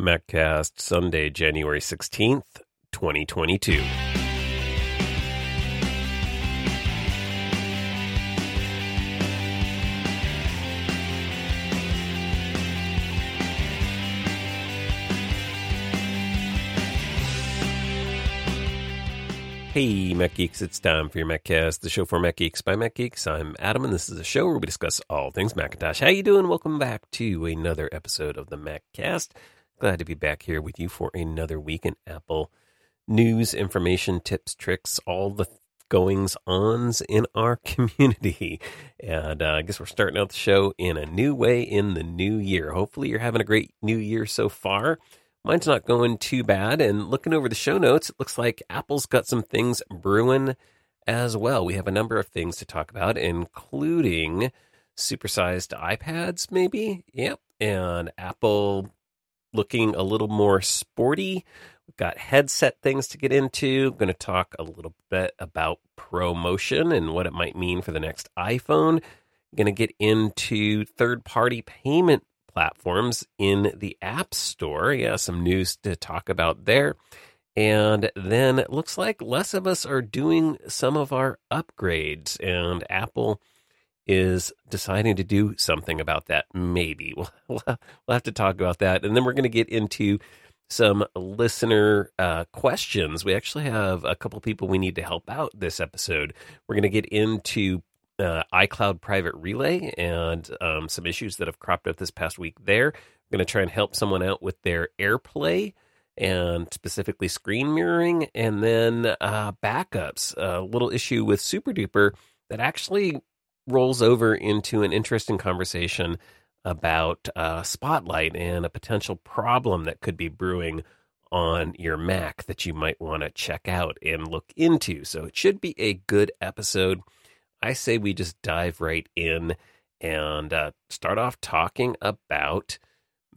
MacCast, Sunday, January 16th, 2022. Hey, Mac Geeks, it's time for your MacCast, the show for Mac Geeks by Mac Geeks. I'm Adam, and this is a show where we discuss all things Macintosh. How you doing? Welcome back to another episode of the MacCast. Glad to be back here with you for another week in Apple news, information, tips, tricks, all the goings ons in our community. And uh, I guess we're starting out the show in a new way in the new year. Hopefully, you're having a great new year so far. Mine's not going too bad. And looking over the show notes, it looks like Apple's got some things brewing as well. We have a number of things to talk about, including supersized iPads, maybe. Yep. And Apple looking a little more sporty. We've got headset things to get into. I'm Going to talk a little bit about ProMotion and what it might mean for the next iPhone. I'm Going to get into third party payment platforms in the App Store. Yeah, some news to talk about there. And then it looks like less of us are doing some of our upgrades, and Apple is deciding to do something about that. Maybe we'll, we'll have to talk about that. And then we're going to get into some listener uh, questions. We actually have a couple people we need to help out this episode. We're going to get into uh, iCloud Private Relay and um, some issues that have cropped up this past week there. I'm going to try and help someone out with their AirPlay and specifically screen mirroring, and then uh, backups. A little issue with SuperDuper that actually rolls over into an interesting conversation about uh, Spotlight and a potential problem that could be brewing on your Mac that you might want to check out and look into. So it should be a good episode. I say we just dive right in and uh, start off talking about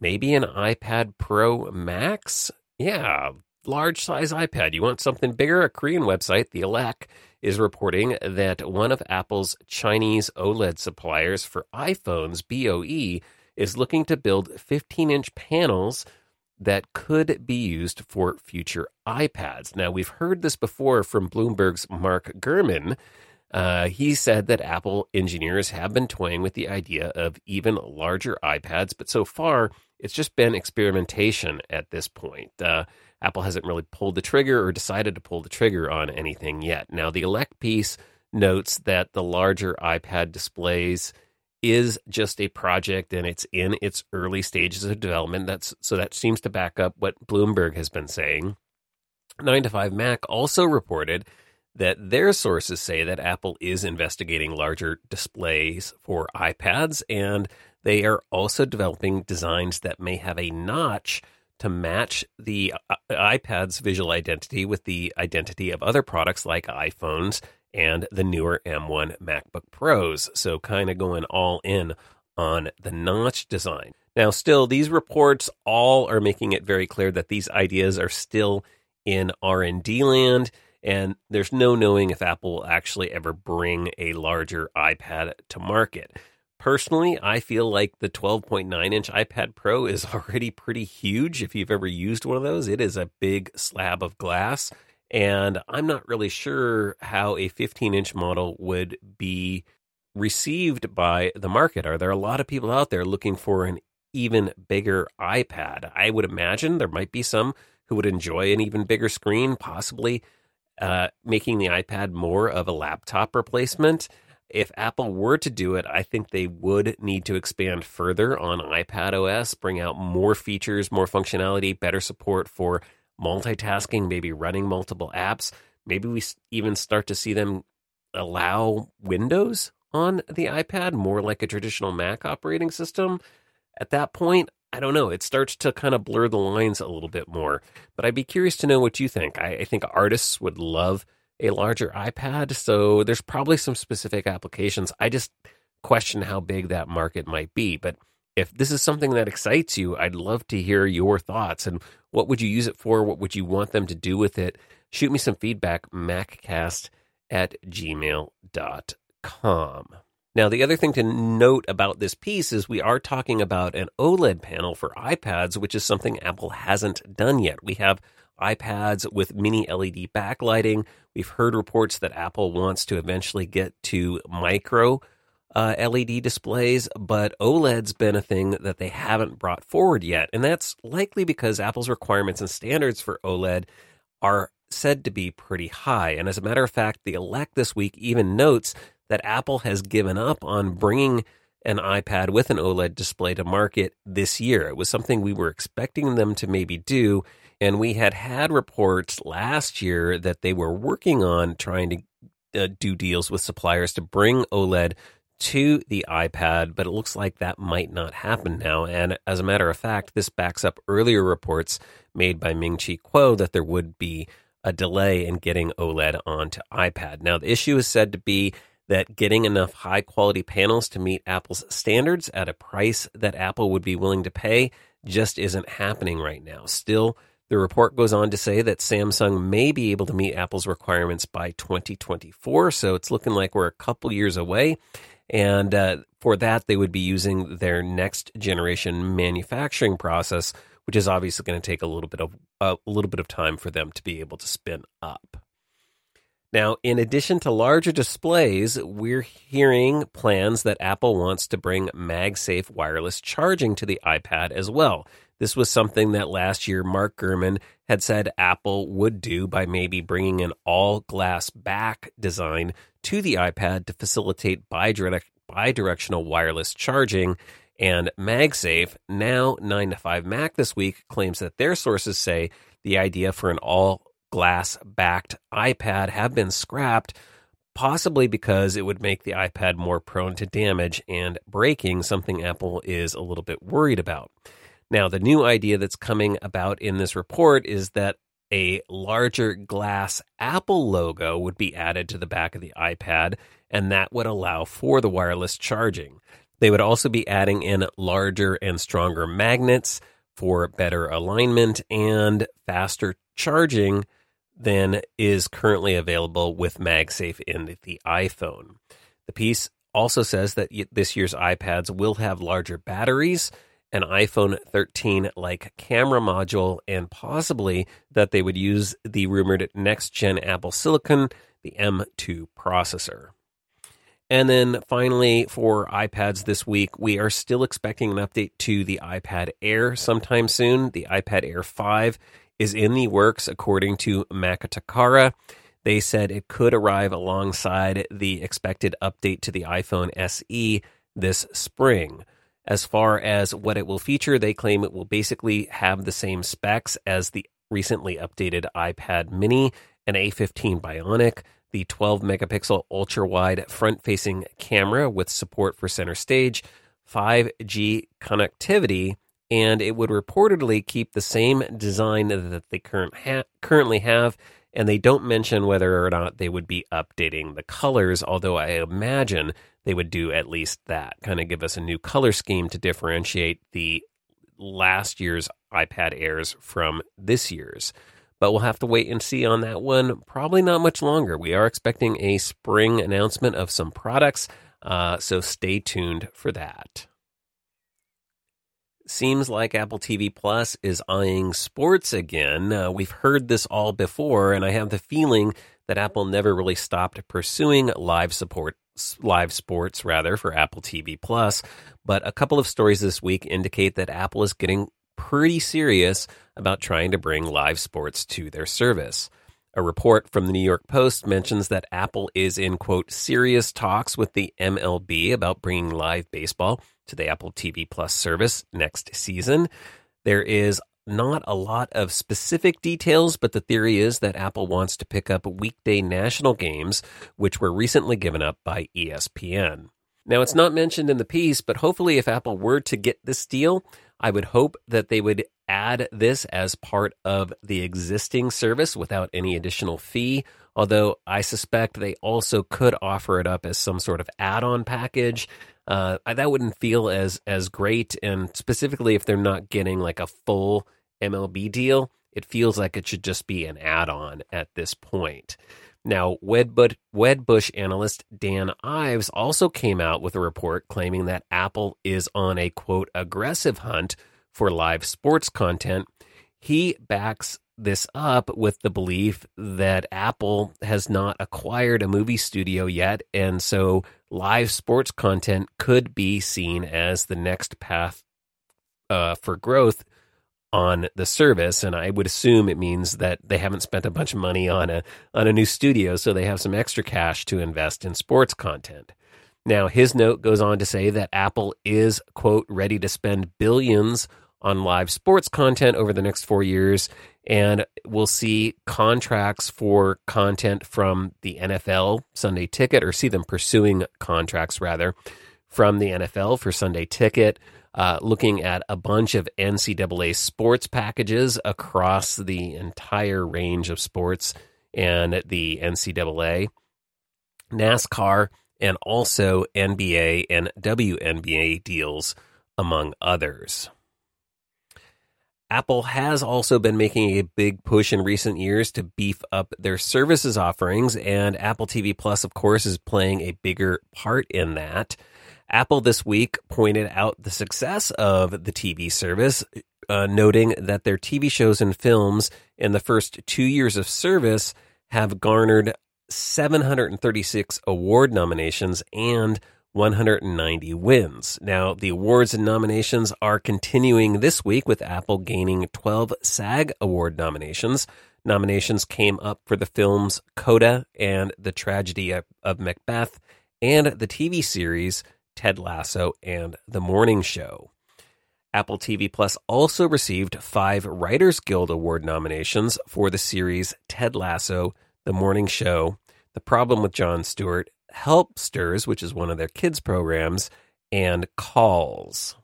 maybe an iPad Pro Max. Yeah, large size iPad. You want something bigger? A Korean website, the Elec, is reporting that one of Apple's Chinese OLED suppliers for iPhones, BOE, is looking to build 15 inch panels that could be used for future iPads. Now, we've heard this before from Bloomberg's Mark Gurman uh, he said that Apple engineers have been toying with the idea of even larger iPads, but so far it's just been experimentation at this point. Uh, Apple hasn't really pulled the trigger or decided to pull the trigger on anything yet. Now, the Elec piece notes that the larger iPad displays is just a project and it's in its early stages of development. That's so that seems to back up what Bloomberg has been saying. 9 to 5 Mac also reported that their sources say that Apple is investigating larger displays for iPads, and they are also developing designs that may have a notch to match the uh, iPad's visual identity with the identity of other products like iPhones and the newer M1 MacBook Pros. So, kind of going all in on the notch design. Now, still, these reports all are making it very clear that these ideas are still in R&D land and there's no knowing if Apple will actually ever bring a larger iPad to market. Personally, I feel like the 12.9 inch iPad Pro is already pretty huge. If you've ever used one of those, it is a big slab of glass. And I'm not really sure how a 15 inch model would be received by the market. Are there a lot of people out there looking for an even bigger iPad? I would imagine there might be some who would enjoy an even bigger screen, possibly uh, making the iPad more of a laptop replacement. If Apple were to do it, I think they would need to expand further on iPad OS, bring out more features, more functionality, better support for multitasking, maybe running multiple apps. Maybe we even start to see them allow Windows on the iPad more like a traditional Mac operating system. At that point, I don't know. It starts to kind of blur the lines a little bit more. But I'd be curious to know what you think. I, I think artists would love a larger iPad. So there's probably some specific applications. I just question how big that market might be. But if this is something that excites you, I'd love to hear your thoughts and what would you use it for? What would you want them to do with it? Shoot me some feedback, maccast at gmail.com. Now, the other thing to note about this piece is we are talking about an OLED panel for iPads, which is something Apple hasn't done yet. We have iPads with mini LED backlighting. We've heard reports that Apple wants to eventually get to micro uh, LED displays, but OLED's been a thing that they haven't brought forward yet. And that's likely because Apple's requirements and standards for OLED are said to be pretty high. And as a matter of fact, the Elec this week even notes that Apple has given up on bringing an iPad with an OLED display to market this year. It was something we were expecting them to maybe do. And we had had reports last year that they were working on trying to uh, do deals with suppliers to bring OLED to the iPad, but it looks like that might not happen now. And as a matter of fact, this backs up earlier reports made by Ming Chi Kuo that there would be a delay in getting OLED onto iPad. Now, the issue is said to be that getting enough high quality panels to meet Apple's standards at a price that Apple would be willing to pay just isn't happening right now. Still, the report goes on to say that Samsung may be able to meet Apple's requirements by 2024, so it's looking like we're a couple years away. And uh, for that, they would be using their next generation manufacturing process, which is obviously going to take a little bit of a little bit of time for them to be able to spin up. Now, in addition to larger displays, we're hearing plans that Apple wants to bring MagSafe wireless charging to the iPad as well. This was something that last year Mark Gurman had said Apple would do by maybe bringing an all glass back design to the iPad to facilitate bidirectional wireless charging. And MagSafe, now 9 to 5 Mac this week, claims that their sources say the idea for an all glass backed iPad have been scrapped, possibly because it would make the iPad more prone to damage and breaking, something Apple is a little bit worried about. Now, the new idea that's coming about in this report is that a larger glass Apple logo would be added to the back of the iPad, and that would allow for the wireless charging. They would also be adding in larger and stronger magnets for better alignment and faster charging than is currently available with MagSafe in the iPhone. The piece also says that this year's iPads will have larger batteries, an iPhone 13 like camera module, and possibly that they would use the rumored next gen Apple Silicon, the M2 processor. And then finally, for iPads this week, we are still expecting an update to the iPad Air sometime soon. The iPad Air 5 is in the works, according to Macotakara. They said it could arrive alongside the expected update to the iPhone SE this spring. As far as what it will feature, they claim it will basically have the same specs as the recently updated iPad mini, an A15 Bionic, the 12 megapixel ultra wide front facing camera with support for center stage, 5G connectivity, and it would reportedly keep the same design that they current ha- currently have. And they don't mention whether or not they would be updating the colors, although I imagine they would do at least that, kind of give us a new color scheme to differentiate the last year's iPad Airs from this year's. But we'll have to wait and see on that one. Probably not much longer. We are expecting a spring announcement of some products, uh, so stay tuned for that. Seems like Apple TV Plus is eyeing sports again. Uh, we've heard this all before, and I have the feeling that Apple never really stopped pursuing live support, live sports rather for Apple TV Plus. But a couple of stories this week indicate that Apple is getting pretty serious about trying to bring live sports to their service. A report from the New York Post mentions that Apple is in quote serious talks with the MLB about bringing live baseball to the Apple TV Plus service next season. There is not a lot of specific details, but the theory is that Apple wants to pick up weekday national games, which were recently given up by ESPN. Now, it's not mentioned in the piece, but hopefully, if Apple were to get this deal, I would hope that they would add this as part of the existing service without any additional fee. Although I suspect they also could offer it up as some sort of add on package uh, that wouldn't feel as as great. And specifically, if they're not getting like a full MLB deal, it feels like it should just be an add on at this point. Now, Wedbush, analyst Dan Ives also came out with a report claiming that Apple is on a quote aggressive hunt for live sports content. He backs this up with the belief that Apple has not acquired a movie studio yet, and so live sports content could be seen as the next path uh, for growth on the service. And I would assume it means that they haven't spent a bunch of money on a on a new studio, so they have some extra cash to invest in sports content. Now, his note goes on to say that Apple is quote ready to spend billions on live sports content over the next four years. And we'll see contracts for content from the NFL Sunday ticket, or see them pursuing contracts rather from the NFL for Sunday ticket. Uh, looking at a bunch of NCAA sports packages across the entire range of sports and the NCAA, NASCAR, and also NBA and WNBA deals, among others. Apple has also been making a big push in recent years to beef up their services offerings, and Apple TV Plus, of course, is playing a bigger part in that. Apple this week pointed out the success of the TV service, uh, noting that their TV shows and films in the first two years of service have garnered 736 award nominations and 190 wins. Now, the awards and nominations are continuing this week with Apple gaining 12 SAG Award nominations. Nominations came up for the films Coda and The Tragedy of, of Macbeth and the TV series Ted Lasso and The Morning Show. Apple TV Plus also received five Writers Guild Award nominations for the series Ted Lasso, The Morning Show, The Problem with Jon Stewart, Helpsters, which is one of their kids' programs, and Calls.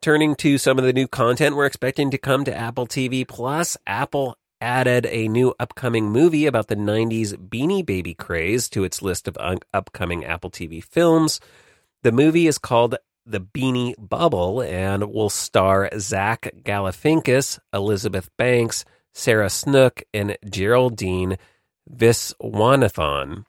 Turning to some of the new content we're expecting to come to Apple TV Plus, Apple added a new upcoming movie about the 90s Beanie Baby craze to its list of un- upcoming Apple TV films. The movie is called The Beanie Bubble and will star Zach Galifianakis, Elizabeth Banks, Sarah Snook, and Geraldine Viswanathan.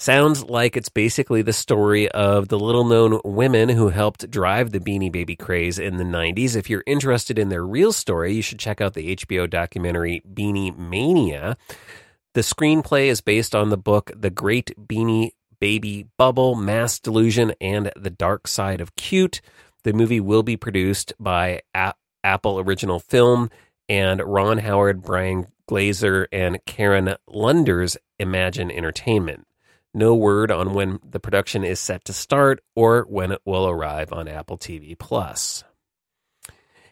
Sounds like it's basically the story of the little known women who helped drive the Beanie Baby craze in the 90s. If you're interested in their real story, you should check out the HBO documentary Beanie Mania. The screenplay is based on the book The Great Beanie Baby Bubble, Mass Delusion, and The Dark Side of Cute. The movie will be produced by A- Apple Original Film and Ron Howard, Brian Grazer, and Karen Lunder's Imagine Entertainment. No word on when the production is set to start or when it will arrive on Apple TV Plus.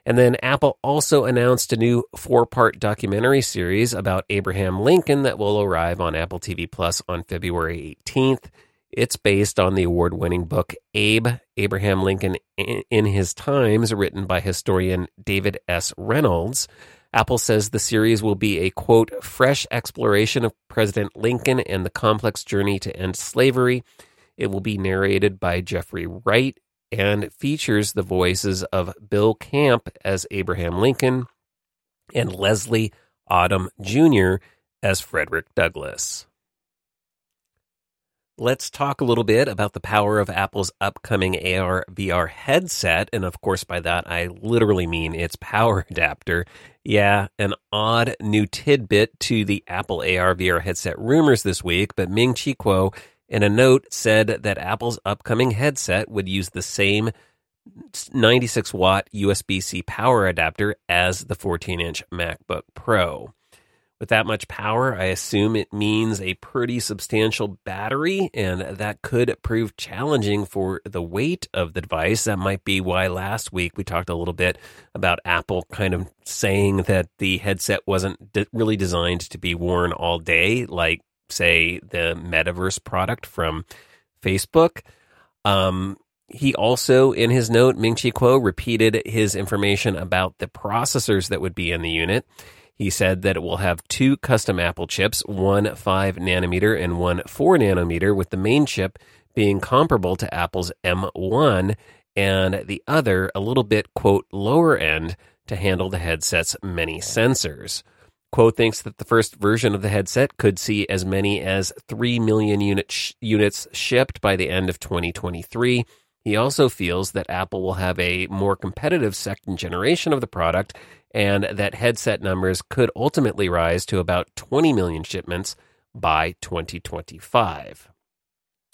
And then Apple also announced a new four-part documentary series about Abraham Lincoln that will arrive on Apple TV Plus on February 18th. It's based on the award-winning book Abe Abraham Lincoln in His Times written by historian David S. Reynolds. Apple says the series will be a quote, fresh exploration of President Lincoln and the complex journey to end slavery. It will be narrated by Jeffrey Wright and features the voices of Bill Camp as Abraham Lincoln and Leslie Odom Jr. as Frederick Douglass. Let's talk a little bit about the power of Apple's upcoming AR VR headset. And of course, by that, I literally mean its power adapter. Yeah, an odd new tidbit to the Apple AR VR headset rumors this week, but Ming Chi Kuo in a note said that Apple's upcoming headset would use the same 96 watt USB C power adapter as the 14 inch MacBook Pro. With that much power, I assume it means a pretty substantial battery, and that could prove challenging for the weight of the device. That might be why last week we talked a little bit about Apple kind of saying that the headset wasn't really designed to be worn all day, like, say, the Metaverse product from Facebook. Um, he also, in his note, Ming Chi Kuo repeated his information about the processors that would be in the unit. He said that it will have two custom Apple chips, one 5 nanometer and one 4 nanometer, with the main chip being comparable to Apple's M1 and the other a little bit, quote, lower end to handle the headset's many sensors. Kuo thinks that the first version of the headset could see as many as 3 million unit sh- units shipped by the end of 2023. He also feels that Apple will have a more competitive second generation of the product and that headset numbers could ultimately rise to about 20 million shipments by 2025.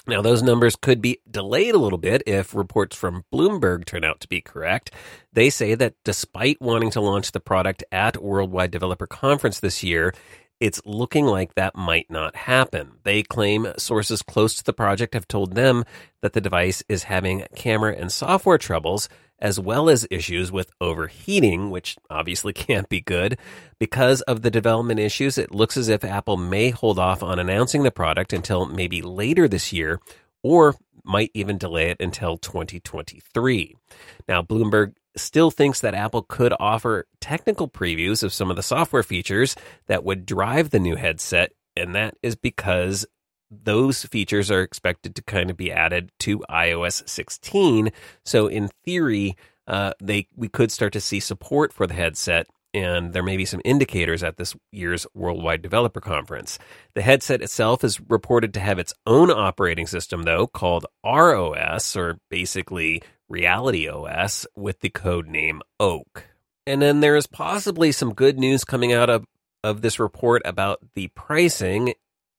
Now, those numbers could be delayed a little bit if reports from Bloomberg turn out to be correct. They say that despite wanting to launch the product at Worldwide Developer Conference this year, it's looking like that might not happen. They claim sources close to the project have told them that the device is having camera and software troubles, as well as issues with overheating, which obviously can't be good. Because of the development issues, it looks as if Apple may hold off on announcing the product until maybe later this year, or might even delay it until 2023. Now, Bloomberg still thinks that Apple could offer technical previews of some of the software features that would drive the new headset, and that is because those features are expected to kind of be added to iOS 16. So in theory, uh, they we could start to see support for the headset and there may be some indicators at this year's Worldwide Developer Conference. The headset itself is reported to have its own operating system, though, called ROS, or basically Reality OS, with the code name Oak. And then there is possibly some good news coming out of, of this report about the pricing.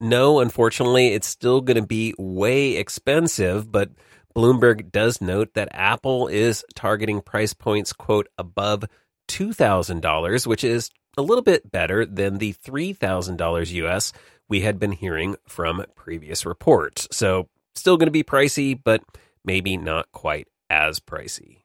No, unfortunately, it's still going to be way expensive, but Bloomberg does note that Apple is targeting price points, quote, above $2,000, which is a little bit better than the $3,000 US we had been hearing from previous reports. So, still going to be pricey, but maybe not quite as pricey.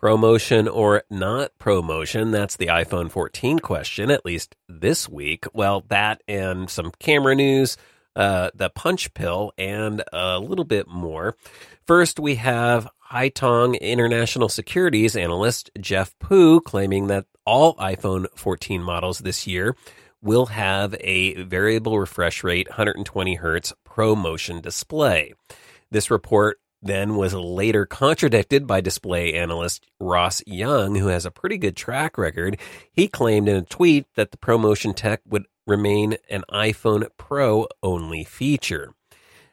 Promotion or not promotion? That's the iPhone 14 question, at least this week. Well, that and some camera news, uh, the punch pill, and a little bit more. First, we have Haitong International Securities analyst Jeff Pu claiming that all iPhone 14 models this year will have a variable refresh rate 120 hertz ProMotion display. This report then was later contradicted by display analyst Ross Young, who has a pretty good track record. He claimed in a tweet that the ProMotion tech would remain an iPhone Pro only feature.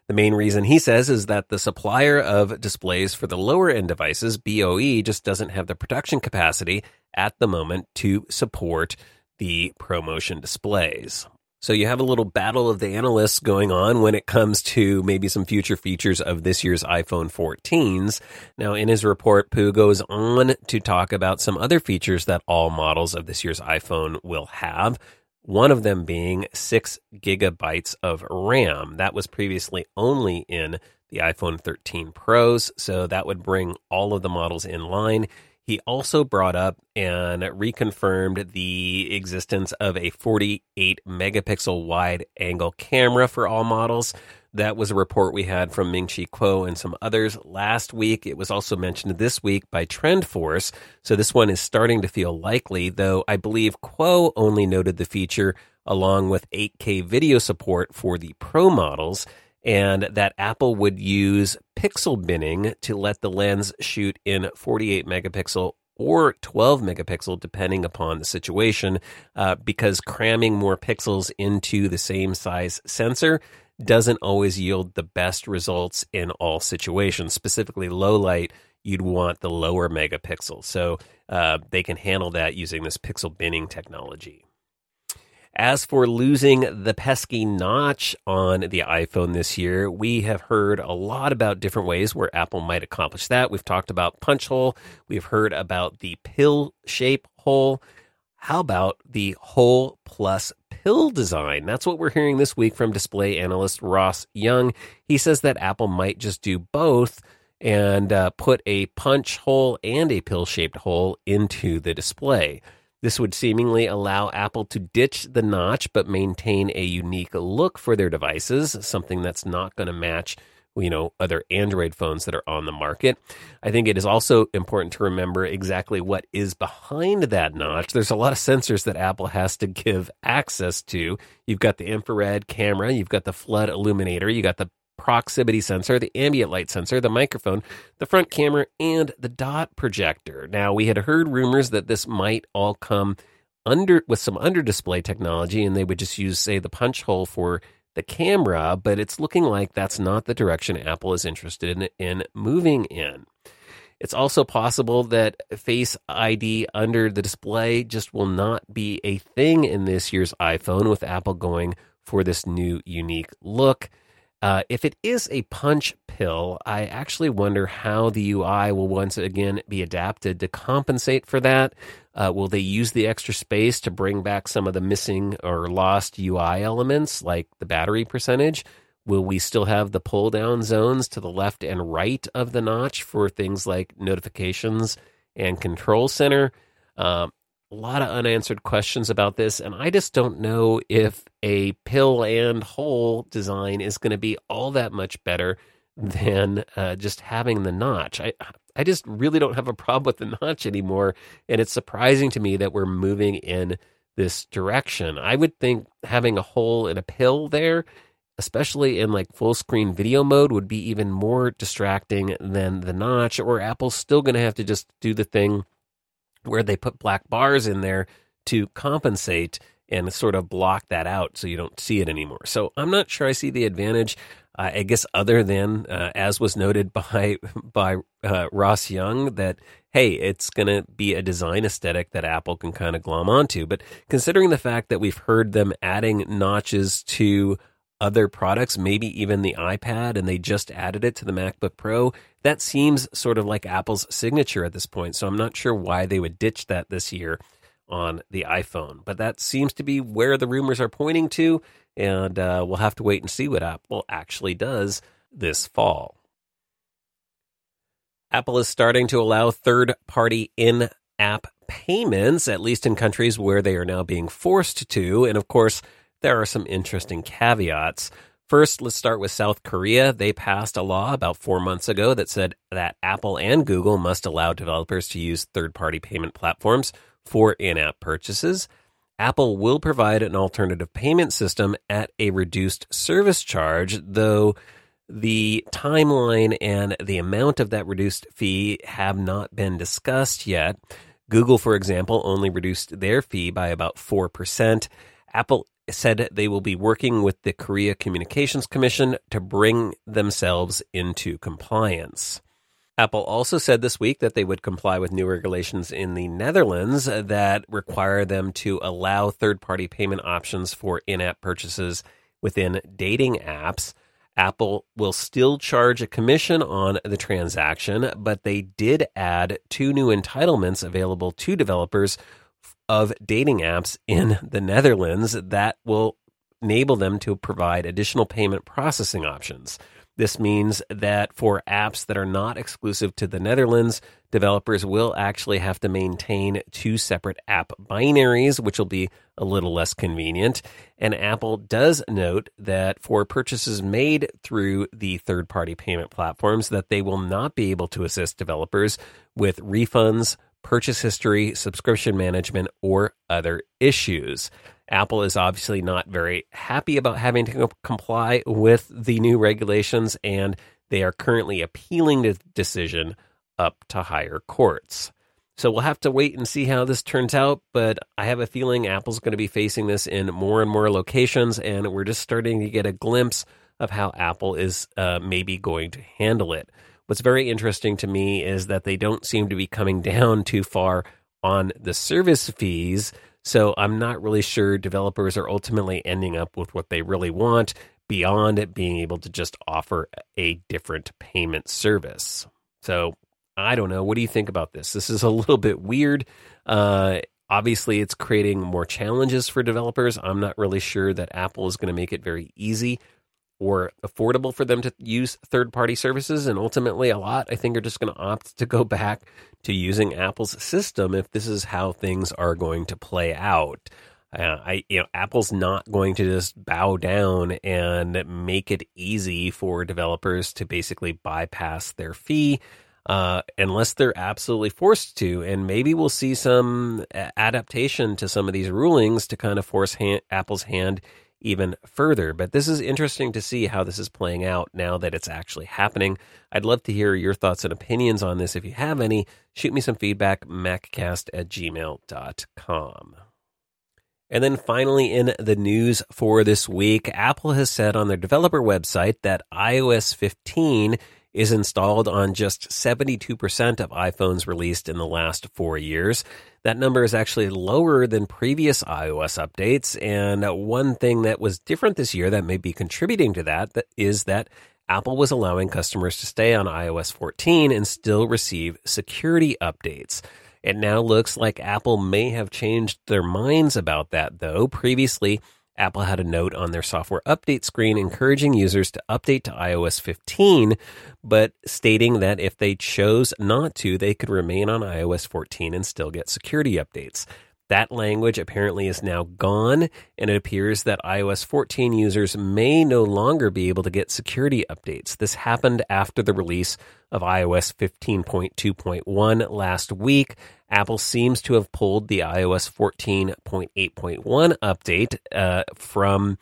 The main reason he says is that the supplier of displays for the lower end devices, BOE, just doesn't have the production capacity at the moment to support the ProMotion displays. So you have a little battle of the analysts going on when it comes to maybe some future features of this year's iPhone 14s. Now, in his report, Pu goes on to talk about some other features that all models of this year's iPhone will have. One of them being six gigabytes of RAM. That was previously only in the iPhone 13 Pros, so that would bring all of the models in line. He also brought up and reconfirmed the existence of a 48 megapixel wide angle camera for all models. That was a report we had from Ming Chi Kuo and some others last week. It was also mentioned this week by TrendForce. So this one is starting to feel likely, though I believe Kuo only noted the feature along with 8K video support for the Pro models and that Apple would use pixel binning to let the lens shoot in 48 megapixel or 12 megapixel, depending upon the situation, uh, because cramming more pixels into the same size sensor doesn't always yield the best results in all situations. Specifically, low light, you'd want the lower megapixel. So uh, they can handle that using this pixel binning technology. As for losing the pesky notch on the iPhone this year, we have heard a lot about different ways where Apple might accomplish that. We've talked about punch hole, we've heard about the pill shape hole. How about the hole plus pill design? That's what we're hearing this week from display analyst Ross Young. He says that Apple might just do both and uh, put a punch hole and a pill shaped hole into the display. This would seemingly allow Apple to ditch the notch but maintain a unique look for their devices, something that's not going to match you know other android phones that are on the market. I think it is also important to remember exactly what is behind that notch. There's a lot of sensors that apple has to give access to. You've got the infrared camera you've got the flood illuminator you got the proximity sensor, the ambient light sensor, the microphone, the front camera, and the dot projector. Now, we had heard rumors that this might all come under with some under display technology and they would just use say the punch hole for the camera, but it's looking like that's not the direction Apple is interested in, in moving in. It's also possible that Face ID under the display just will not be a thing in this year's iPhone, with Apple going for this new unique look. Uh, if it is a punch pill, I actually wonder how the UI will once again be adapted to compensate for that. Uh, will they use the extra space to bring back some of the missing or lost UI elements, like the battery percentage? Will we still have the pull down zones to the left and right of the notch for things like notifications and control center? Um, a lot of unanswered questions about this, and I just don't know if a pill and hole design is going to be all that much better than uh, just having the notch. I I just really don't have a problem with the notch anymore, and it's surprising to me that we're moving in this direction. I would think having a hole in a pill there especially in like full screen video mode, would be even more distracting than the notch, or Apple's still going to have to just do the thing where they put black bars in there to compensate and sort of block that out so you don't see it anymore. So I'm not sure I see the advantage. Uh, I guess other than uh, as was noted by by uh, Ross Young that hey, it's going to be a design aesthetic that Apple can kind of glom onto. But considering the fact that we've heard them adding notches to other products, maybe even the iPad, and they just added it to the MacBook Pro. That seems sort of like Apple's signature at this point. So I'm not sure why they would ditch that this year on the iPhone. But that seems to be where the rumors are pointing to. And uh, we'll have to wait and see what Apple actually does this fall. Apple is starting to allow third party in app payments, at least in countries where they are now being forced to. And of course, there are some interesting caveats. First, let's start with South Korea. They passed a law about four months ago that said that Apple and Google must allow developers to use third party payment platforms for in app purchases. Apple will provide an alternative payment system at a reduced service charge, though the timeline and the amount of that reduced fee have not been discussed yet. Google, for example, only reduced their fee by about 4%. Apple said they will be working with the Korea Communications Commission to bring themselves into compliance. Apple also said this week that they would comply with new regulations in the Netherlands that require them to allow third party payment options for in app purchases within dating apps. Apple will still charge a commission on the transaction, but they did add two new entitlements available to developers of dating apps in the Netherlands that will enable them to provide additional payment processing options. This means that for apps that are not exclusive to the Netherlands, developers will actually have to maintain two separate app binaries, which will be a little less convenient. And Apple does note that for purchases made through the third-party payment platforms that they will not be able to assist developers with refunds, purchase history, subscription management, or other issues. Apple is obviously not very happy about having to comply with the new regulations, and they are currently appealing the decision up to higher courts. So we'll have to wait and see how this turns out, but I have a feeling Apple's going to be facing this in more and more locations, and we're just starting to get a glimpse of how Apple is uh, maybe going to handle it. What's very interesting to me is that they don't seem to be coming down too far on the service fees. So I'm not really sure developers are ultimately ending up with what they really want beyond being able to just offer a different payment service. So I don't know. What do you think about this? This is a little bit weird. Uh, obviously, it's creating more challenges for developers. I'm not really sure that Apple is going to make it very easy or affordable for them to use third party services. And ultimately, a lot, I think, are just going to opt to go back to using Apple's system if this is how things are going to play out. Uh, I, you know, Apple's not going to just bow down and make it easy for developers to basically bypass their fee. Uh, unless they're absolutely forced to. And maybe we'll see some adaptation to some of these rulings to kind of force Apple's hand even further. But this is interesting to see how this is playing out now that it's actually happening. I'd love to hear your thoughts and opinions on this. If you have any, shoot me some feedback, maccast at gmail.com. And then finally, in the news for this week, Apple has said on their developer website that iOS 15 is installed on just 72% of iPhones released in the last four years. That number is actually lower than previous iOS updates. And one thing that was different this year that may be contributing to that is that Apple was allowing customers to stay on iOS 14 and still receive security updates. It now looks like Apple may have changed their minds about that, though. Previously, Apple had a note on their software update screen encouraging users to update to iOS 15, but stating that if they chose not to, they could remain on iOS 14 and still get security updates. That language apparently is now gone, and it appears that iOS 14 users may no longer be able to get security updates. This happened after the release of iOS 15.2.1 last week. Apple seems to have pulled the iOS 14.8.1 update uh, from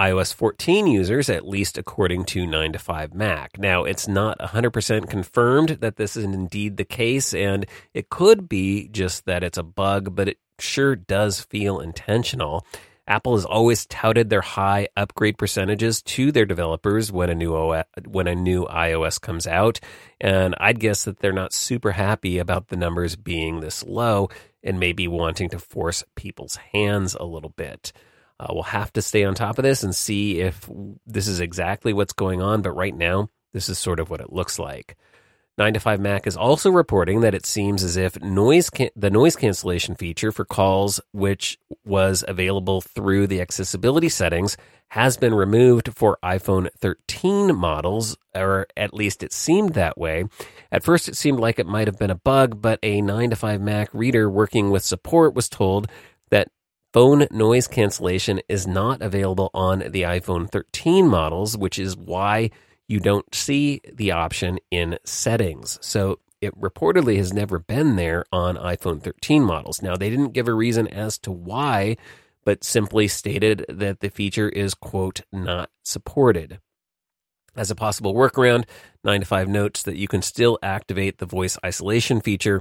iOS 14 users, at least according to 9 to 5 Mac. Now, it's not 100% confirmed that this is indeed the case, and it could be just that it's a bug, but it sure does feel intentional. Apple has always touted their high upgrade percentages to their developers when a new OS, when a new iOS comes out, and I'd guess that they're not super happy about the numbers being this low and maybe wanting to force people's hands a little bit. Uh, we'll have to stay on top of this and see if this is exactly what's going on. But right now, this is sort of what it looks like. 9 to 5 Mac is also reporting that it seems as if noise can- the noise cancellation feature for calls, which was available through the accessibility settings, has been removed for iPhone 13 models, or at least it seemed that way. At first, it seemed like it might have been a bug, but a 9 to 5 Mac reader working with support was told that Phone noise cancellation is not available on the iPhone 13 models, which is why you don't see the option in settings. So it reportedly has never been there on iPhone 13 models. Now, they didn't give a reason as to why, but simply stated that the feature is, quote, not supported. As a possible workaround, 9 to 5 notes that you can still activate the voice isolation feature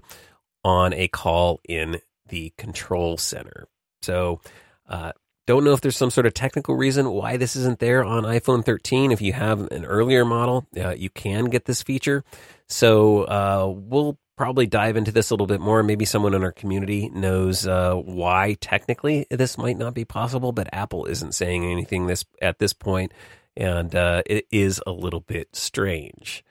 on a call in the control center. So, uh, don't know if there's some sort of technical reason why this isn't there on iPhone 13. If you have an earlier model, uh, you can get this feature. So, uh, we'll probably dive into this a little bit more. Maybe someone in our community knows uh, why technically this might not be possible, but Apple isn't saying anything this at this point, and uh, it is a little bit strange.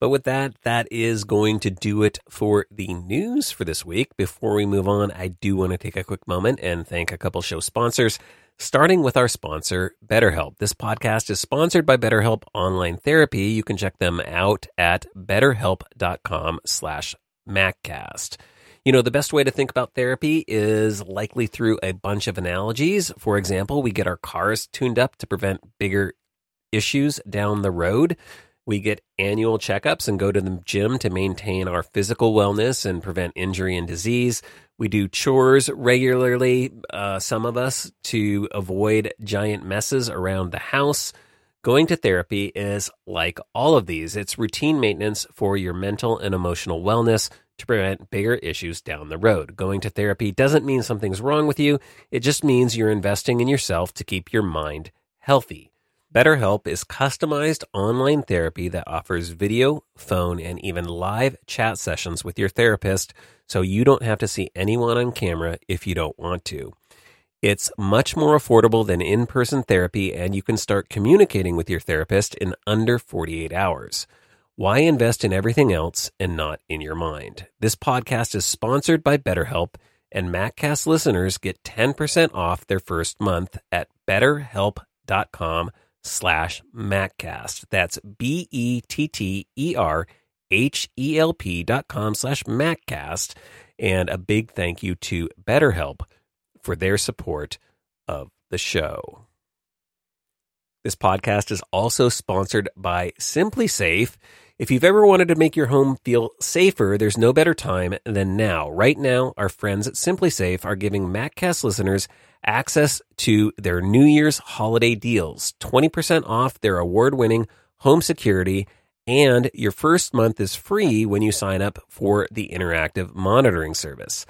But with that, that is going to do it for the news for this week. Before we move on, I do want to take a quick moment and thank a couple show sponsors, starting with our sponsor, BetterHelp. This podcast is sponsored by BetterHelp Online Therapy. You can check them out at betterhelp.com slash MacCast. You know, the best way to think about therapy is likely through a bunch of analogies. For example, we get our cars tuned up to prevent bigger issues down the road. We get annual checkups and go to the gym to maintain our physical wellness and prevent injury and disease. We do chores regularly, uh, some of us, to avoid giant messes around the house. Going to therapy is like all of these. It's routine maintenance for your mental and emotional wellness to prevent bigger issues down the road. Going to therapy doesn't mean something's wrong with you. It just means you're investing in yourself to keep your mind healthy. BetterHelp is customized online therapy that offers video, phone, and even live chat sessions with your therapist so you don't have to see anyone on camera if you don't want to. It's much more affordable than in person therapy, and you can start communicating with your therapist in under 48 hours. Why invest in everything else and not in your mind? This podcast is sponsored by BetterHelp, and MacCast listeners get 10% off their first month at betterhelp.com slash MacCast. That's B E T T E R H E L P dot com slash MacCast. And a big thank you to BetterHelp for their support of the show. This podcast is also sponsored by SimpliSafe. If you've ever wanted to make your home feel safer, there's no better time than now. Right now, our friends at SimpliSafe are giving MacCast listeners access to their New Year's holiday deals 20% off their award winning home security, and your first month is free when you sign up for the interactive monitoring service.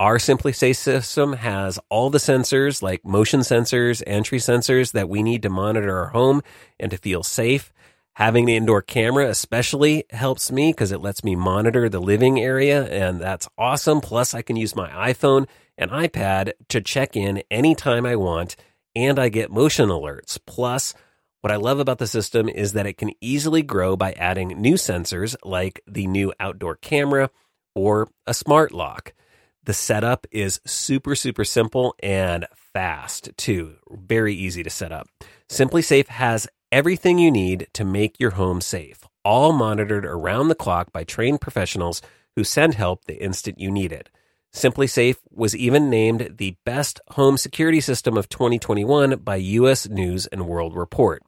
Our SimpliSafe system has all the sensors like motion sensors, entry sensors that we need to monitor our home and to feel safe. Having the indoor camera especially helps me because it lets me monitor the living area, and that's awesome. Plus, I can use my iPhone and iPad to check in anytime I want, and I get motion alerts. Plus, what I love about the system is that it can easily grow by adding new sensors like the new outdoor camera or a smart lock. The setup is super, super simple and fast too. Very easy to set up. SimpliSafe has everything you need to make your home safe, all monitored around the clock by trained professionals who send help the instant you need it. SimpliSafe was even named the best home security system of 2021 by US News and World Report.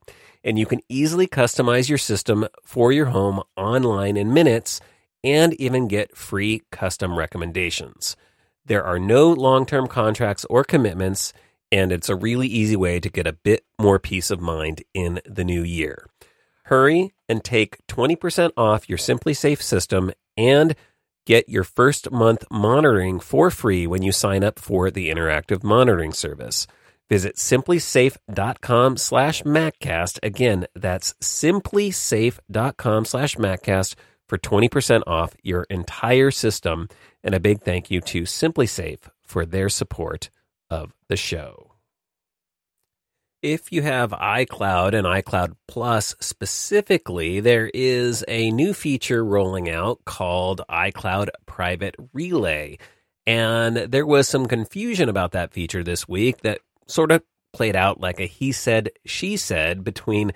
And you can easily customize your system for your home online in minutes and even get free custom recommendations. There are no long term contracts or commitments, and it's a really easy way to get a bit more peace of mind in the new year. Hurry and take 20% off your SimpliSafe system and get your first month monitoring for free when you sign up for the interactive monitoring service. Visit simplisafe.com slash MacCast. Again, that's simplisafe.com slash MacCast for 20% off your entire system. And a big thank you to SimpliSafe for their support of the show. If you have iCloud and iCloud Plus specifically, there is a new feature rolling out called iCloud Private Relay. And there was some confusion about that feature this week that sort of played out like a he said, she said between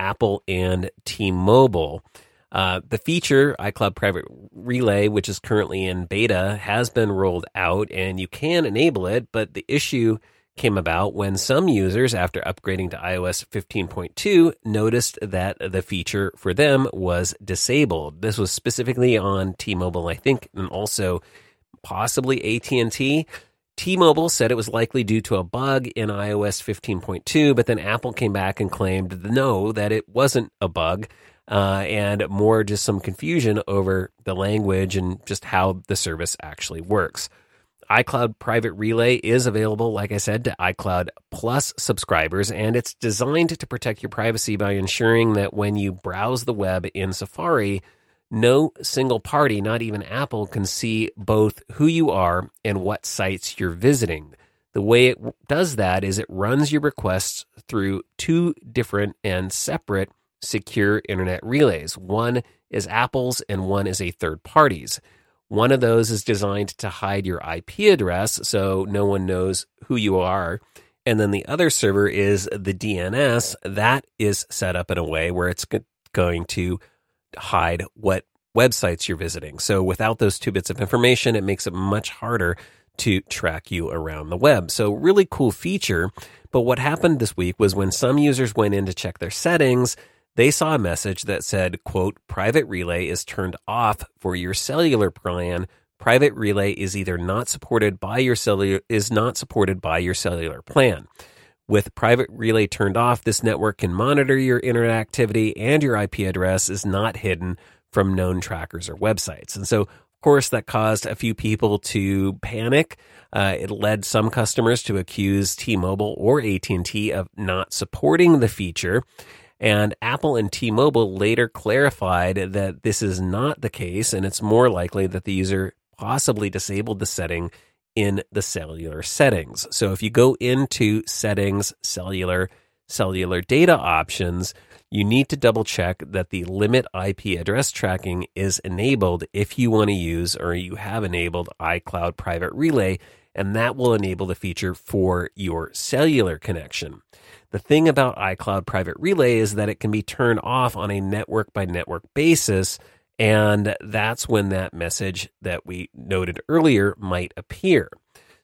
Apple and T Mobile. Uh, the feature, iCloud Private Relay, which is currently in beta, has been rolled out and you can enable it, but the issue came about when some users, after upgrading to iOS 15.2, noticed that the feature for them was disabled. This was specifically on T-Mobile, I think, and also possibly AT&T. T-Mobile said it was likely due to a bug in iOS 15.2, but then Apple came back and claimed no, that it wasn't a bug uh, and more just some confusion over the language and just how the service actually works. iCloud Private Relay is available, like I said, to iCloud Plus subscribers, and it's designed to protect your privacy by ensuring that when you browse the web in Safari, no single party, not even Apple, can see both who you are and what sites you're visiting. The way it does that is it runs your requests through two different and separate secure internet relays. One is Apple's and one is a third party's. One of those is designed to hide your IP address so no one knows who you are. And then the other server is the DNS. That is set up in a way where it's going to hide what websites you're visiting. So without those two bits of information, it makes it much harder to track you around the web. So really cool feature. But what happened this week was when some users went in to check their settings, they saw a message that said, quote, private relay is turned off for your cellular plan. Private relay is either not supported by your cellular is not supported by your cellular plan. With private relay turned off, this network can monitor your internet activity and your IP address is not hidden from known trackers or websites. And so, of course, that caused a few people to panic. Uh, it led some customers to accuse T-Mobile or AT&T of not supporting the feature. And Apple and T Mobile later clarified that this is not the case, and it's more likely that the user possibly disabled the setting in the cellular settings. So if you go into settings, cellular, cellular data options, you need to double check that the limit IP address tracking is enabled if you want to use or you have enabled iCloud Private Relay, and that will enable the feature for your cellular connection. The thing about iCloud Private Relay is that it can be turned off on a network by network basis. And that's when that message that we noted earlier might appear.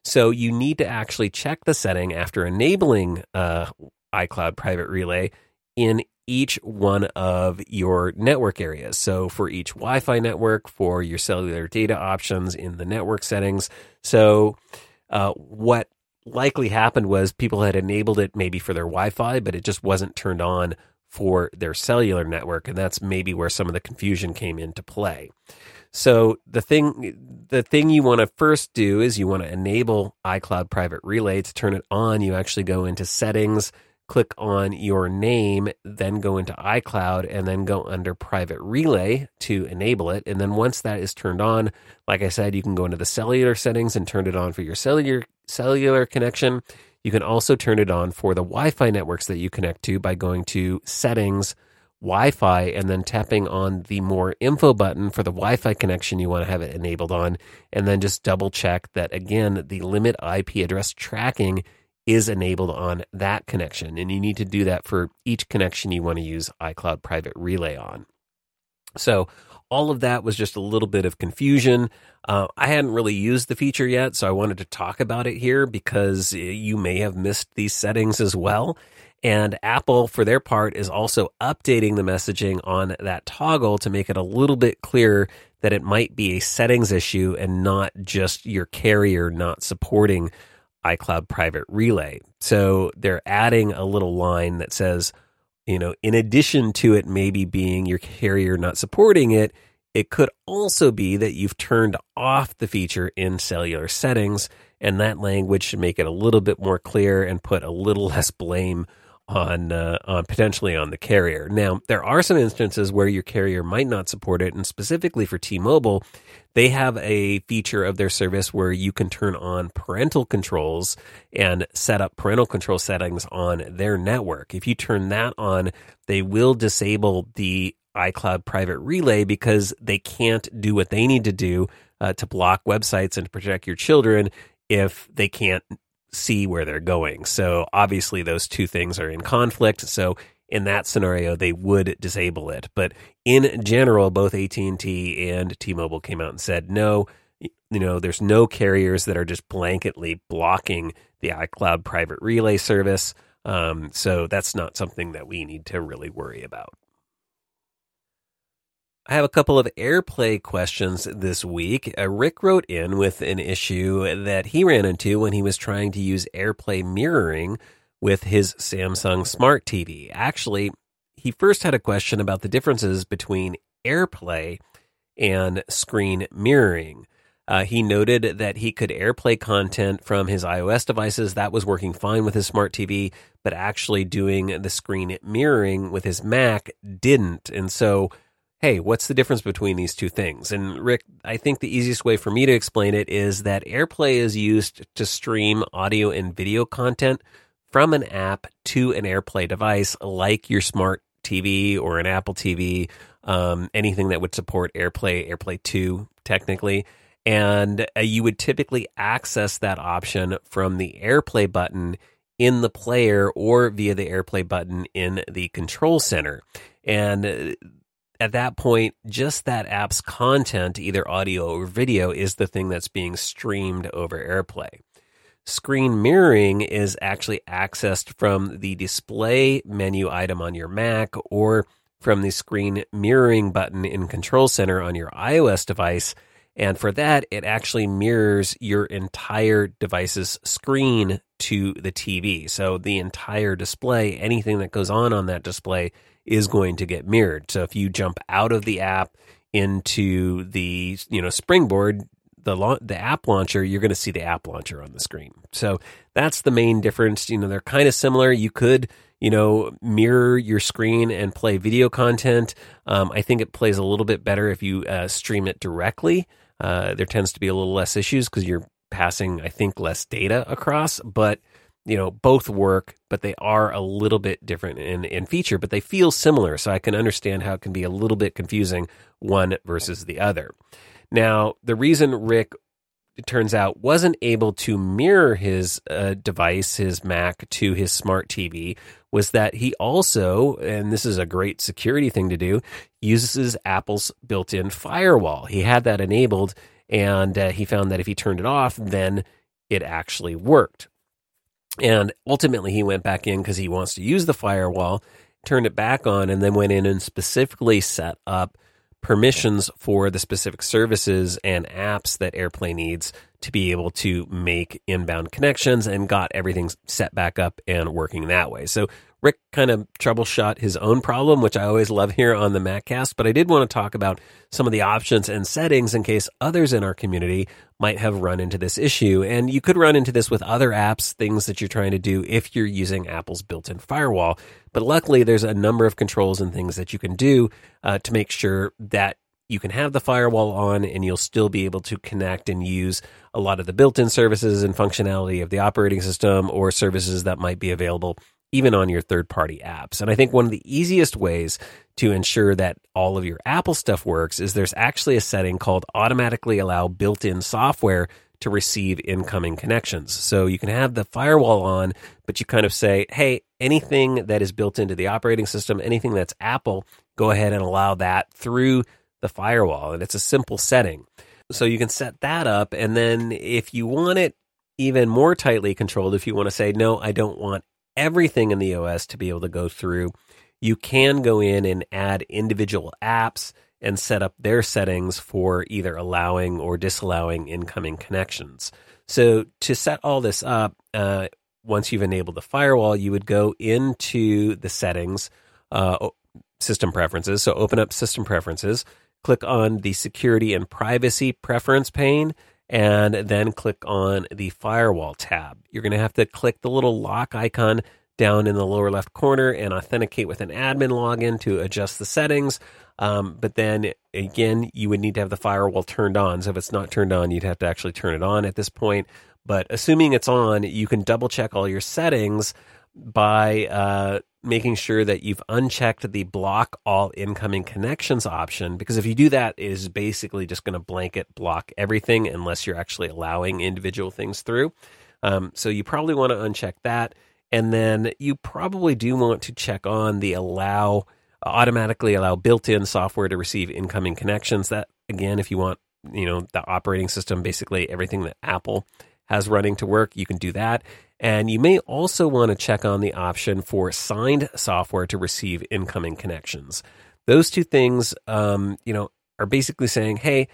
So you need to actually check the setting after enabling uh, iCloud Private Relay in each one of your network areas. So for each Wi Fi network, for your cellular data options in the network settings. So, uh, what likely happened was people had enabled it maybe for their Wi Fi, but it just wasn't turned on for their cellular network. And that's maybe where some of the confusion came into play. So the thing the thing you want to first do is you want to enable iCloud Private Relay to turn it on. You actually go into settings, click on your name, then go into iCloud and then go under Private Relay to enable it. And then once that is turned on, like I said, you can go into the cellular settings and turn it on for your cellular cellular connection. You can also turn it on for the Wi-Fi networks that you connect to by going to settings Wi Fi and then tapping on the more info button for the Wi Fi connection you want to have it enabled on. And then just double check that again, the limit IP address tracking is enabled on that connection. And you need to do that for each connection you want to use iCloud Private Relay on. So, all of that was just a little bit of confusion. Uh, I hadn't really used the feature yet, so I wanted to talk about it here because you may have missed these settings as well. And Apple, for their part, is also updating the messaging on that toggle to make it a little bit clearer that it might be a settings issue and not just your carrier not supporting iCloud Private Relay. So they're adding a little line that says, you know, in addition to it maybe being your carrier not supporting it, it could also be that you've turned off the feature in cellular settings, and that language should make it a little bit more clear and put a little less blame on uh, on potentially on the carrier. Now, there are some instances where your carrier might not support it, and specifically for T-Mobile, they have a feature of their service where you can turn on parental controls and set up parental control settings on their network. If you turn that on, they will disable the iCloud private relay because they can't do what they need to do uh, to block websites and to protect your children if they can't see where they're going. So obviously those two things are in conflict. So in that scenario they would disable it. But in general both AT&T and T-Mobile came out and said no, you know, there's no carriers that are just blanketly blocking the iCloud private relay service. Um, so that's not something that we need to really worry about. I have a couple of AirPlay questions this week. Uh, Rick wrote in with an issue that he ran into when he was trying to use AirPlay mirroring with his Samsung Smart TV. Actually, he first had a question about the differences between AirPlay and screen mirroring. Uh, he noted that he could AirPlay content from his iOS devices. That was working fine with his smart TV, but actually doing the screen mirroring with his Mac didn't. And so hey, what's the difference between these two things? And Rick, I think the easiest way for me to explain it is that AirPlay is used to stream audio and video content from an app to an AirPlay device, like your smart TV or an Apple TV, um, anything that would support AirPlay, AirPlay 2, technically. And uh, you would typically access that option from the AirPlay button in the player or via the AirPlay button in the control center. And uh, at that point, just that app's content, either audio or video, is the thing that's being streamed over AirPlay. Screen mirroring is actually accessed from the display menu item on your Mac or from the screen mirroring button in Control Center on your iOS device. And for that, it actually mirrors your entire device's screen to the TV. So the entire display, anything that goes on on that display is going to get mirrored. So if you jump out of the app into the you know springboard the the app launcher you're going to see the app launcher on the screen. So that's the main difference. You know they're kind of similar. You could you know mirror your screen and play video content. Um, i think it plays a little bit better if you uh, stream it directly. Uh, there tends to be a little less issues because you're passing i think less data across but you know both work but they are a little bit different in, in feature but they feel similar. So i can understand how it can be a little bit confusing one versus the other. Now the reason rick it turns out wasn't able to mirror his uh, device his mac to his smart tv was that he also and this is a great security thing to do uses apple's built-in firewall. He had that enabled and uh, he found that if he turned it off then it actually worked and ultimately, he went back in because he wants to use the firewall. turned it back on and then went in and specifically set up permissions for the specific services and apps that AirPlay needs to be able to make inbound connections and got everything set back up and working that way. So Rick kind of troubleshot his own problem, which I always love here on the MacCast. But I did want to talk about some of the options and settings in case others in our community might have run into this issue. And you could run into this with other apps, things that you're trying to do if you're using Apple's built in firewall. But luckily, there's a number of controls and things that you can do uh, to make sure that you can have the firewall on and you'll still be able to connect and use a lot of the built in services and functionality of the operating system or services that might be available even on your third party apps. And I think one of the easiest ways to ensure that all of your Apple stuff works is there's actually a setting called automatically allow built in software to receive incoming connections. So you can have the firewall on, but you kind of say, hey, anything that is built into the operating system, anything that's Apple, go ahead and allow that through the firewall. And it's a simple setting. So you can set that up. And then if you want it even more tightly controlled, if you want to say, no, I don't want everything in the OS to be able to go through. You can go in and add individual apps and set up their settings for either allowing or disallowing incoming connections. So to set all this up, uh, once you've enabled the firewall, you would go into the settings, uh, system preferences. So open up system preferences, click on the security and privacy preference pane, and then click on the firewall tab. You're going to have to click the little lock icon down in the lower left corner and authenticate with an admin login to adjust the settings. Um, but then again, you would need to have the firewall turned on. So if it's not turned on, you'd have to actually turn it on at this point. But assuming it's on, you can double check all your settings by uh, making sure that you've unchecked the block all incoming connections option because if you do that it is basically just going to blanket block everything unless you're actually allowing individual things through. Um, so you probably want to uncheck that and then you probably do want to check on the allow automatically allow built-in software to receive incoming connections. That again if you want you know the operating system basically everything that apple has running to work you can do that and you may also want to check on the option for signed software to receive incoming connections. Those two things, um, you know, are basically saying, hey,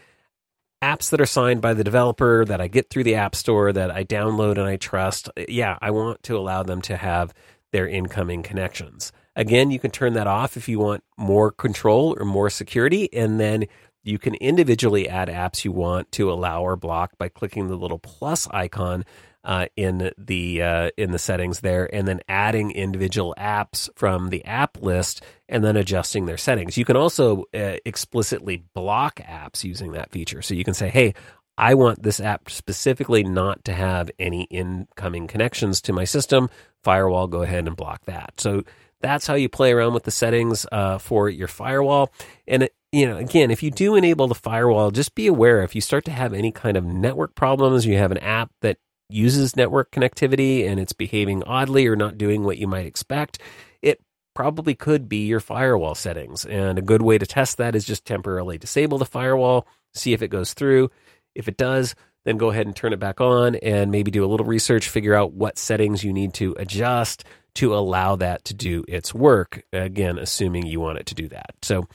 apps that are signed by the developer that I get through the App Store that I download and I trust, yeah, I want to allow them to have their incoming connections. Again, you can turn that off if you want more control or more security, and then you can individually add apps you want to allow or block by clicking the little plus icon uh, in the uh, in the settings there, and then adding individual apps from the app list, and then adjusting their settings. You can also uh, explicitly block apps using that feature. So you can say, "Hey, I want this app specifically not to have any incoming connections to my system. Firewall, go ahead and block that." So that's how you play around with the settings uh, for your firewall. And you know, again, if you do enable the firewall, just be aware if you start to have any kind of network problems, you have an app that uses network connectivity and it's behaving oddly or not doing what you might expect, it probably could be your firewall settings. And a good way to test that is just temporarily disable the firewall, see if it goes through. If it does, then go ahead and turn it back on and maybe do a little research, figure out what settings you need to adjust to allow that to do its work. Again, assuming you want it to do that. So,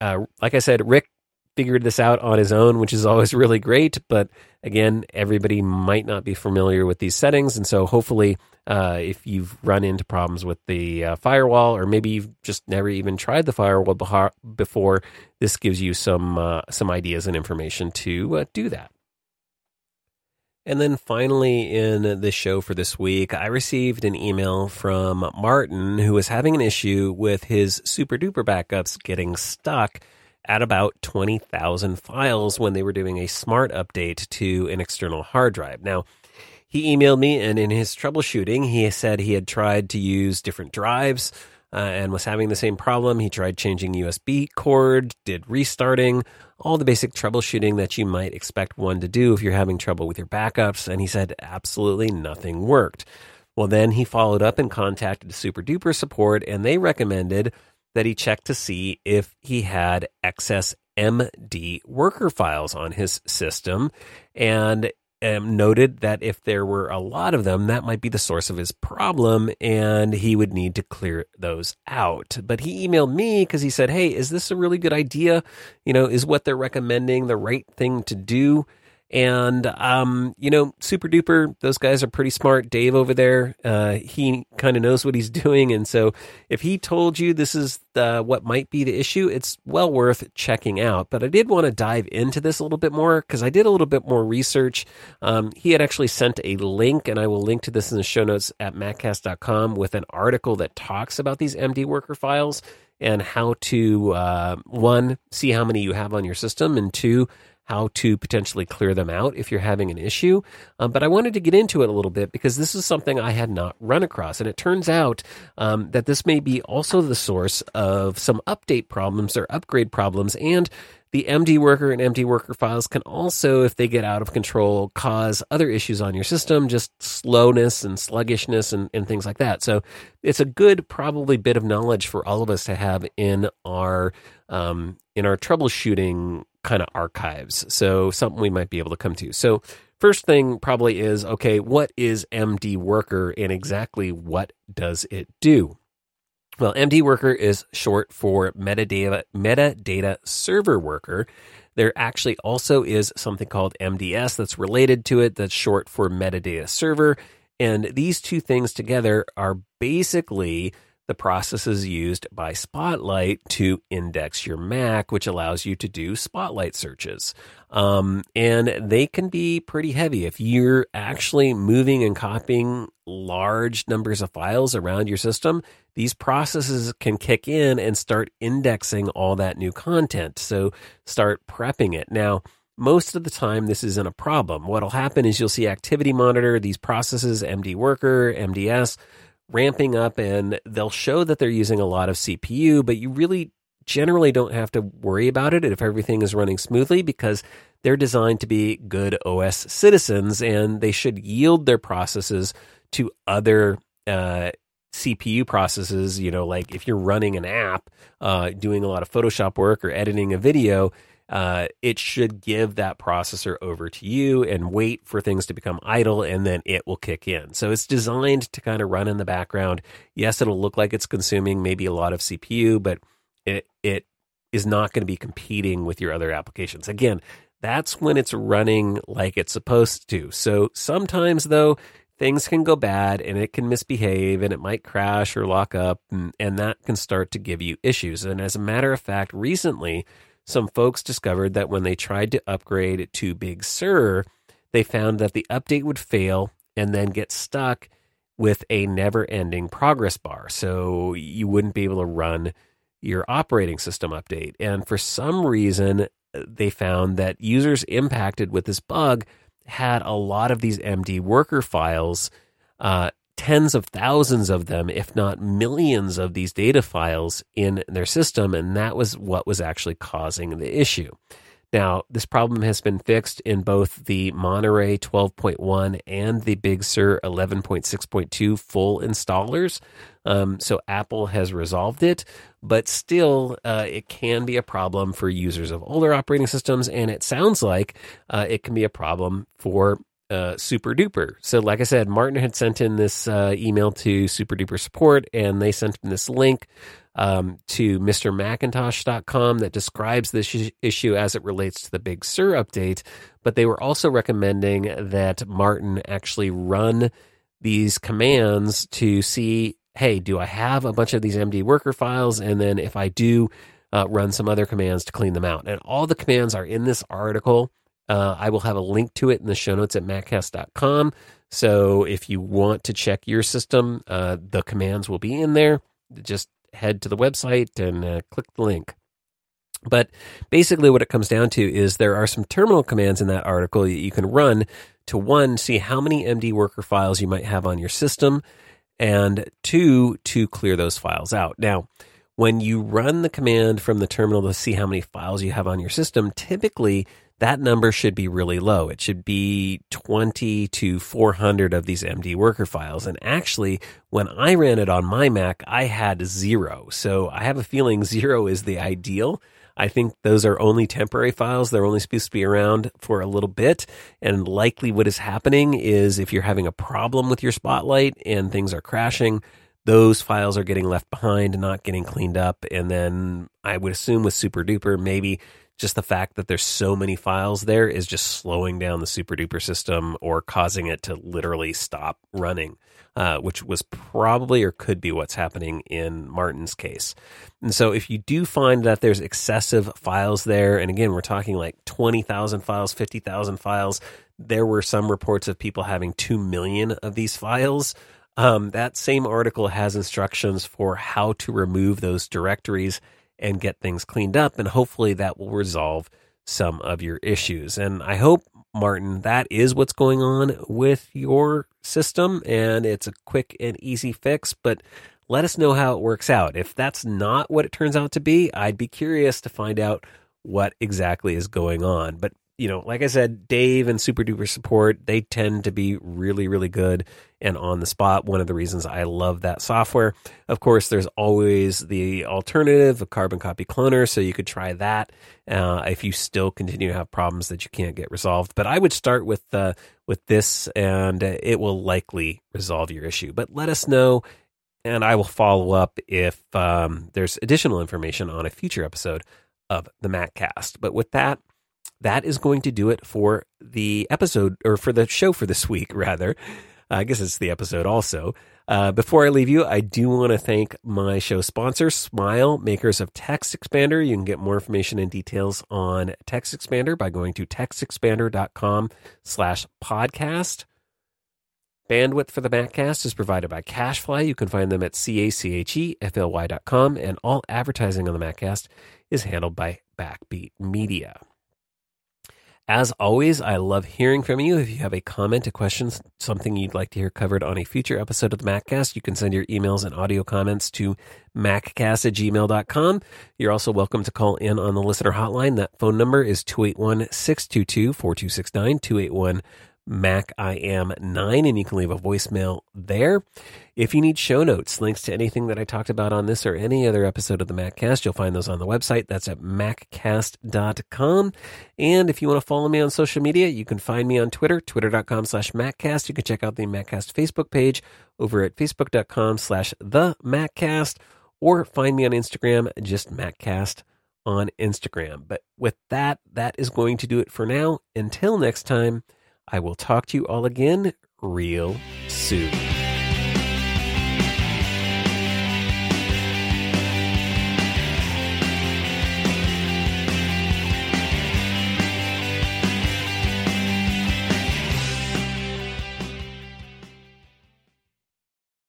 uh, like I said, Rick figured this out on his own, which is always really great. But again, everybody might not be familiar with these settings. And so hopefully, uh, if you've run into problems with the uh, firewall, or maybe you've just never even tried the firewall before, this gives you some, uh, some ideas and information to uh, do that. And then finally, in the show for this week, I received an email from Martin who was having an issue with his super duper backups getting stuck at about 20,000 files when they were doing a smart update to an external hard drive. Now, he emailed me, and in his troubleshooting, he said he had tried to use different drives uh, and was having the same problem. He tried changing USB cord, did restarting, all the basic troubleshooting that you might expect one to do if you're having trouble with your backups. And he said absolutely nothing worked. Well, then he followed up and contacted Super Duper support, and they recommended that he checked to see if he had excess MD worker files on his system. And um, noted that if there were a lot of them, that might be the source of his problem, and he would need to clear those out. But he emailed me because he said, "Hey, is this a really good idea? You know, is what they're recommending the right thing to do?" And, um, you know, super duper, those guys are pretty smart. Dave over there, uh, he kind of knows what he's doing. And so if he told you this is the, what might be the issue, it's well worth checking out. But I did want to dive into this a little bit more because I did a little bit more research. Um, he had actually sent a link, and I will link to this in the show notes at maccast.com with an article that talks about these MD worker files and how to, uh, one, see how many you have on your system, and two, how to potentially clear them out if you're having an issue. Um, but I wanted to get into it a little bit because this is something I had not run across. And it turns out um, that this may be also the source of some update problems or upgrade problems. And the MD worker and MD worker files can also, if they get out of control, cause other issues on your system, just slowness and sluggishness and, and things like that. So it's a good, probably bit of knowledge for all of us to have in our um, in our troubleshooting kind of archives. So something we might be able to come to. So first thing probably is okay, what is MD Worker and exactly what does it do? Well, MD Worker is short for metadata metadata server worker. There actually also is something called MDS that's related to it that's short for metadata server. And these two things together are basically the process is used by Spotlight to index your Mac, which allows you to do Spotlight searches. Um, and they can be pretty heavy. If you're actually moving and copying large numbers of files around your system, these processes can kick in and start indexing all that new content. So start prepping it. Now, most of the time, this isn't a problem. What'll happen is you'll see Activity Monitor, these processes, MD Worker, MDS, ramping up and they'll show that they're using a lot of CPU, but you really generally don't have to worry about it if everything is running smoothly because they're designed to be good OS citizens and they should yield their processes to other uh, CPU processes. You know, like if you're running an app, uh, doing a lot of Photoshop work or editing a video, uh, it should give that processor over to you and wait for things to become idle and then it will kick in. So it's designed to kind of run in the background. Yes, it'll look like it's consuming maybe a lot of CPU, but it, it is not going to be competing with your other applications. Again, that's when it's running like it's supposed to. So sometimes though, things can go bad and it can misbehave and it might crash or lock up and, and that can start to give you issues. And as a matter of fact, recently, some folks discovered that when they tried to upgrade to Big Sur, they found that the update would fail and then get stuck with a never ending progress bar. So you wouldn't be able to run your operating system update. And for some reason, they found that users impacted with this bug had a lot of these MD worker files uh, tens of thousands of them, if not millions of these data files in their system. And that was what was actually causing the issue. Now, this problem has been fixed in both the Monterey 12.1 and the Big Sur 11.6.2 full installers. Um, so Apple has resolved it, but still, uh, it can be a problem for users of older operating systems. And it sounds like uh, it can be a problem for uh, super duper. So, like I said, Martin had sent in this uh, email to super duper support, and they sent him this link um, to MrMacintosh.com that describes this issue as it relates to the Big Sur update. But they were also recommending that Martin actually run these commands to see hey, do I have a bunch of these MD worker files? And then if I do, uh, run some other commands to clean them out. And all the commands are in this article. Uh, I will have a link to it in the show notes at maccast.com. So if you want to check your system, uh, the commands will be in there. Just head to the website and uh, click the link. But basically, what it comes down to is there are some terminal commands in that article that you can run to one, see how many MD worker files you might have on your system, and two, to clear those files out. Now, when you run the command from the terminal to see how many files you have on your system, typically that number should be really low. It should be 20 to 400 of these MD worker files. And actually, when I ran it on my Mac, I had zero. So I have a feeling zero is the ideal. I think those are only temporary files. They're only supposed to be around for a little bit. And likely what is happening is if you're having a problem with your Spotlight and things are crashing, those files are getting left behind not getting cleaned up. And then I would assume with Super Duper, maybe just the fact that there's so many files there is just slowing down the super duper system or causing it to literally stop running, uh, which was probably or could be what's happening in Martin's case. And so if you do find that there's excessive files there, and again, we're talking like 20,000 files, 50,000 files, there were some reports of people having 2 million of these files. Um, that same article has instructions for how to remove those directories and get things cleaned up. And hopefully that will resolve some of your issues. And I hope, Martin, that is what's going on with your system. And it's a quick and easy fix, but let us know how it works out. If that's not what it turns out to be, I'd be curious to find out what exactly is going on. But you know, like I said, Dave and Super Duper Support, they tend to be really, really good and on the spot. One of the reasons I love that software. Of course, there's always the alternative, a carbon copy cloner, so you could try that uh, if you still continue to have problems that you can't get resolved. But I would start with uh, with this, and it will likely resolve your issue. But let us know, and I will follow up if um, there's additional information on a future episode of the MacCast. But with that that is going to do it for the episode or for the show for this week, rather. I guess it's the episode also. Uh, before I leave you, I do want to thank my show sponsor, Smile, makers of Text Expander. You can get more information and details on Text Expander by going to textexpander.com slash podcast. Bandwidth for the Maccast is provided by CacheFly. You can find them at C-A-C-H-E-F-L-Y.com, and all advertising on the Maccast is handled by Backbeat Media. As always, I love hearing from you. If you have a comment, a question, something you'd like to hear covered on a future episode of the MacCast, you can send your emails and audio comments to maccast at gmail.com. You're also welcome to call in on the listener hotline. That phone number is 281 622 4269 281 Mac I am 9, and you can leave a voicemail there. If you need show notes, links to anything that I talked about on this or any other episode of the MacCast, you'll find those on the website. That's at maccast.com. And if you want to follow me on social media, you can find me on Twitter, twitter.com slash MacCast. You can check out the MacCast Facebook page over at facebook.com slash the MacCast, or find me on Instagram, just MacCast on Instagram. But with that, that is going to do it for now. Until next time, I will talk to you all again real soon.